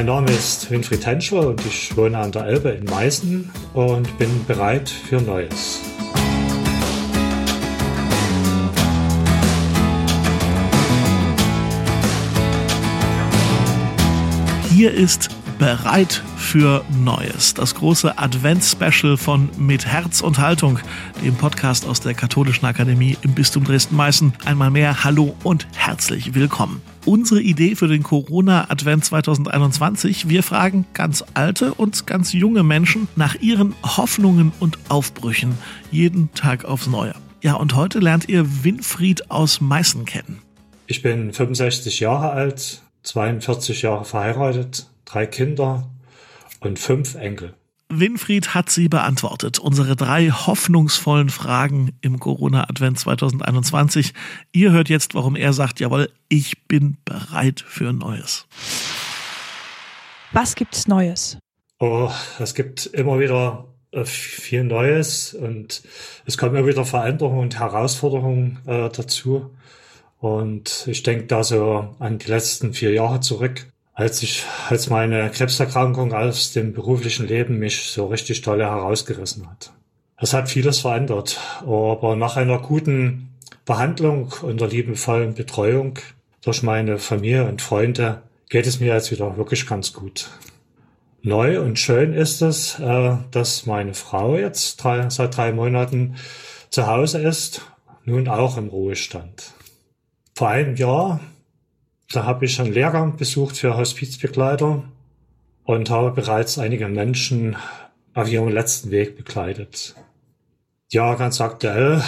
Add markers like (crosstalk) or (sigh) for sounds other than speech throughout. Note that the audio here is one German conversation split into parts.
Mein Name ist Winfried Henschel und ich wohne an der Elbe in Meißen und bin bereit für Neues. Hier ist bereit für Neues. Das große Advents-Special von Mit Herz und Haltung, dem Podcast aus der Katholischen Akademie im Bistum Dresden-Meißen. Einmal mehr Hallo und herzlich willkommen. Unsere Idee für den Corona-Advent 2021. Wir fragen ganz alte und ganz junge Menschen nach ihren Hoffnungen und Aufbrüchen jeden Tag aufs Neue. Ja, und heute lernt ihr Winfried aus Meißen kennen. Ich bin 65 Jahre alt, 42 Jahre verheiratet, drei Kinder und fünf Enkel. Winfried hat sie beantwortet. Unsere drei hoffnungsvollen Fragen im Corona-Advent 2021. Ihr hört jetzt, warum er sagt, jawohl, ich bin bereit für Neues. Was gibt's Neues? Oh, es gibt immer wieder äh, viel Neues und es kommen immer wieder Veränderungen und Herausforderungen äh, dazu. Und ich denke da so an die letzten vier Jahre zurück, als ich, als meine Krebserkrankung aus dem beruflichen Leben mich so richtig toll herausgerissen hat. Das hat vieles verändert, aber nach einer guten Behandlung und der liebevollen Betreuung durch meine Familie und Freunde geht es mir jetzt wieder wirklich ganz gut. Neu und schön ist es, äh, dass meine Frau jetzt seit drei Monaten zu Hause ist, nun auch im Ruhestand vor einem Jahr, da habe ich einen Lehrgang besucht für Hospizbegleiter und habe bereits einige Menschen auf ihrem letzten Weg begleitet. Ja, ganz aktuell,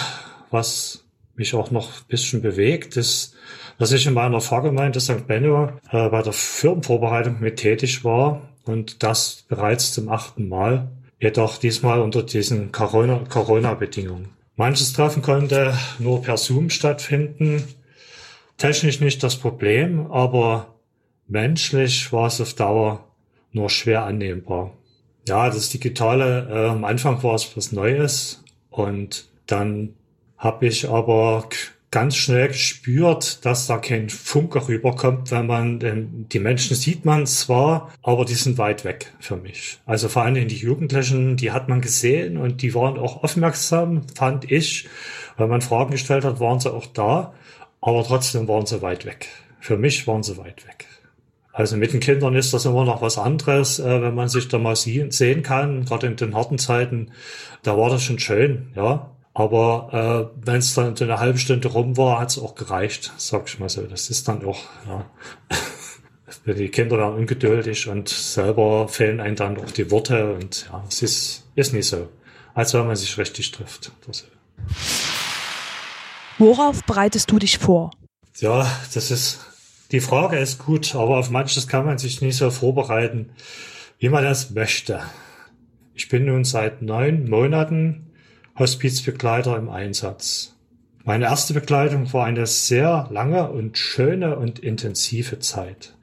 was mich auch noch ein bisschen bewegt, ist, dass ich in meiner Pfarrgemeinde St. Benno äh, bei der Firmenvorbereitung mit tätig war und das bereits zum achten Mal, jedoch diesmal unter diesen Corona-Bedingungen. Corona Manches Treffen konnte nur per Zoom stattfinden, technisch nicht das Problem, aber menschlich war es auf Dauer nur schwer annehmbar. Ja, das Digitale, äh, am Anfang war es was Neues und dann habe ich aber ganz schnell gespürt, dass da kein Funke rüberkommt, wenn man denn die Menschen sieht man zwar, aber die sind weit weg für mich. Also vor allem die Jugendlichen, die hat man gesehen und die waren auch aufmerksam, fand ich. Wenn man Fragen gestellt hat, waren sie auch da. Aber trotzdem waren sie weit weg. Für mich waren sie weit weg. Also mit den Kindern ist das immer noch was anderes, äh, wenn man sich da mal sehen kann. Gerade in den harten Zeiten, da war das schon schön, ja. Aber äh, wenn es dann eine halbe Stunde rum war, hat es auch gereicht, sag ich mal so. Das ist dann auch, ja. (laughs) die Kinder werden ungeduldig und selber fehlen einem dann auch die Worte und ja, es ist, ist nicht so, als wenn man sich richtig trifft. Das, Worauf bereitest du dich vor? Ja, das ist, die Frage ist gut, aber auf manches kann man sich nicht so vorbereiten, wie man das möchte. Ich bin nun seit neun Monaten Hospizbegleiter im Einsatz. Meine erste Begleitung war eine sehr lange und schöne und intensive Zeit.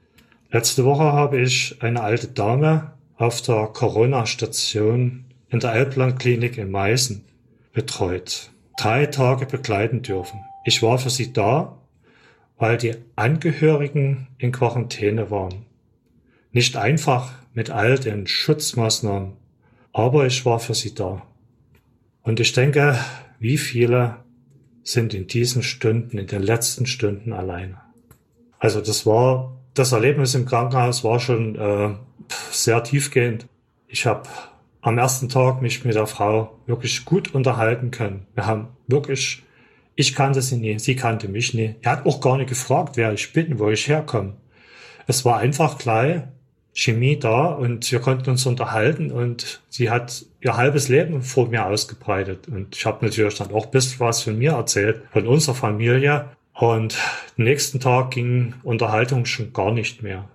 Letzte Woche habe ich eine alte Dame auf der Corona-Station in der Elbland-Klinik in Meißen betreut drei Tage begleiten dürfen. Ich war für sie da, weil die Angehörigen in Quarantäne waren. Nicht einfach mit all den Schutzmaßnahmen, aber ich war für sie da. Und ich denke, wie viele sind in diesen Stunden, in den letzten Stunden alleine. Also das war, das Erlebnis im Krankenhaus war schon äh, sehr tiefgehend. Ich habe am ersten Tag mich mit der Frau wirklich gut unterhalten können. Wir haben wirklich, ich kannte sie nie, sie kannte mich nie. Er hat auch gar nicht gefragt, wer ich bin, wo ich herkomme. Es war einfach gleich Chemie da und wir konnten uns unterhalten und sie hat ihr halbes Leben vor mir ausgebreitet. Und ich habe natürlich dann auch ein bisschen was von mir erzählt, von unserer Familie. Und den nächsten Tag ging Unterhaltung schon gar nicht mehr.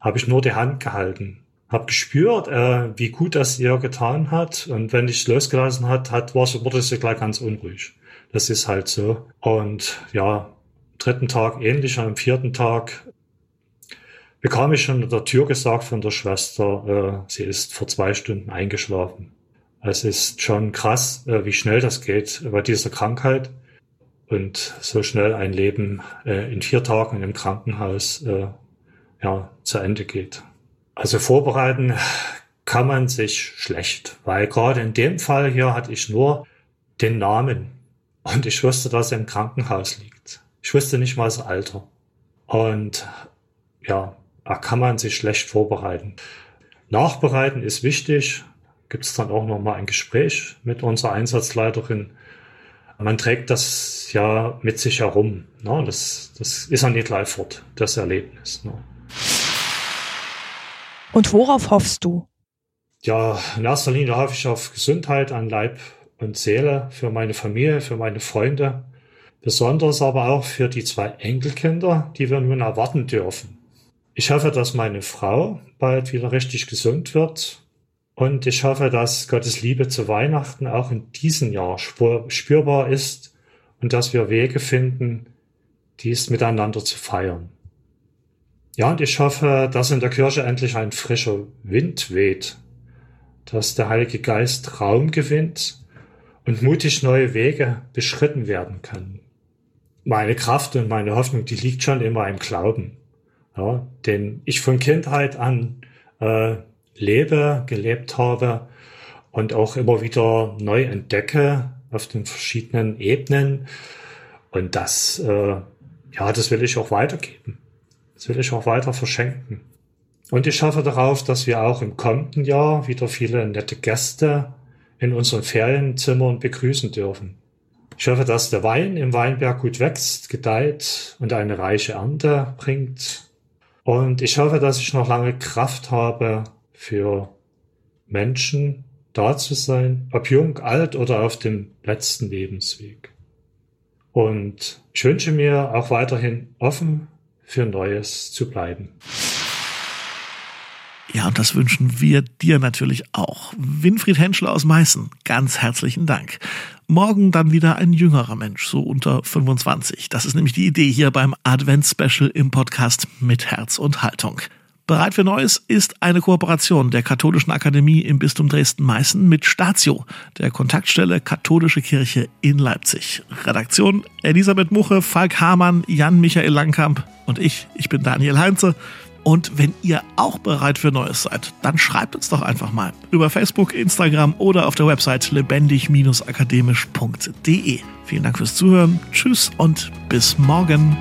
Habe ich nur die Hand gehalten habe gespürt, äh, wie gut das ihr getan hat. Und wenn ich losgelassen hat, hat war wurde sie gleich ganz unruhig. Das ist halt so. Und ja, dritten Tag ähnlich, am vierten Tag bekam ich schon an der Tür gesagt von der Schwester, äh, sie ist vor zwei Stunden eingeschlafen. Es ist schon krass, äh, wie schnell das geht bei dieser Krankheit und so schnell ein Leben äh, in vier Tagen im Krankenhaus äh, ja, zu Ende geht. Also vorbereiten kann man sich schlecht, weil gerade in dem Fall hier hatte ich nur den Namen und ich wusste, dass er im Krankenhaus liegt. Ich wusste nicht mal das Alter. Und ja, da kann man sich schlecht vorbereiten. Nachbereiten ist wichtig. Gibt es dann auch noch mal ein Gespräch mit unserer Einsatzleiterin. Man trägt das ja mit sich herum. Ne? Das, das ist ja nicht gleich fort, das Erlebnis. Ne? Und worauf hoffst du? Ja, in erster Linie hoffe ich auf Gesundheit an Leib und Seele für meine Familie, für meine Freunde. Besonders aber auch für die zwei Enkelkinder, die wir nun erwarten dürfen. Ich hoffe, dass meine Frau bald wieder richtig gesund wird. Und ich hoffe, dass Gottes Liebe zu Weihnachten auch in diesem Jahr spürbar ist und dass wir Wege finden, dies miteinander zu feiern. Ja, und ich hoffe, dass in der Kirche endlich ein frischer Wind weht, dass der Heilige Geist Raum gewinnt und mutig neue Wege beschritten werden können. Meine Kraft und meine Hoffnung, die liegt schon immer im Glauben ja, den ich von Kindheit an äh, lebe, gelebt habe und auch immer wieder neu entdecke auf den verschiedenen Ebenen. Und das, äh, ja, das will ich auch weitergeben. Das will ich auch weiter verschenken. Und ich hoffe darauf, dass wir auch im kommenden Jahr wieder viele nette Gäste in unseren Ferienzimmern begrüßen dürfen. Ich hoffe, dass der Wein im Weinberg gut wächst, gedeiht und eine reiche Ernte bringt. Und ich hoffe, dass ich noch lange Kraft habe, für Menschen da zu sein, ob jung, alt oder auf dem letzten Lebensweg. Und ich wünsche mir auch weiterhin offen für Neues zu bleiben. Ja, und das wünschen wir dir natürlich auch. Winfried Henschler aus Meißen, ganz herzlichen Dank. Morgen dann wieder ein jüngerer Mensch, so unter 25. Das ist nämlich die Idee hier beim Advent-Special im Podcast mit Herz und Haltung. Bereit für Neues ist eine Kooperation der Katholischen Akademie im Bistum Dresden-Meißen mit Statio, der Kontaktstelle Katholische Kirche in Leipzig. Redaktion Elisabeth Muche, Falk Hamann, Jan-Michael Langkamp und ich, ich bin Daniel Heinze. Und wenn ihr auch bereit für Neues seid, dann schreibt uns doch einfach mal über Facebook, Instagram oder auf der Website lebendig-akademisch.de. Vielen Dank fürs Zuhören, tschüss und bis morgen.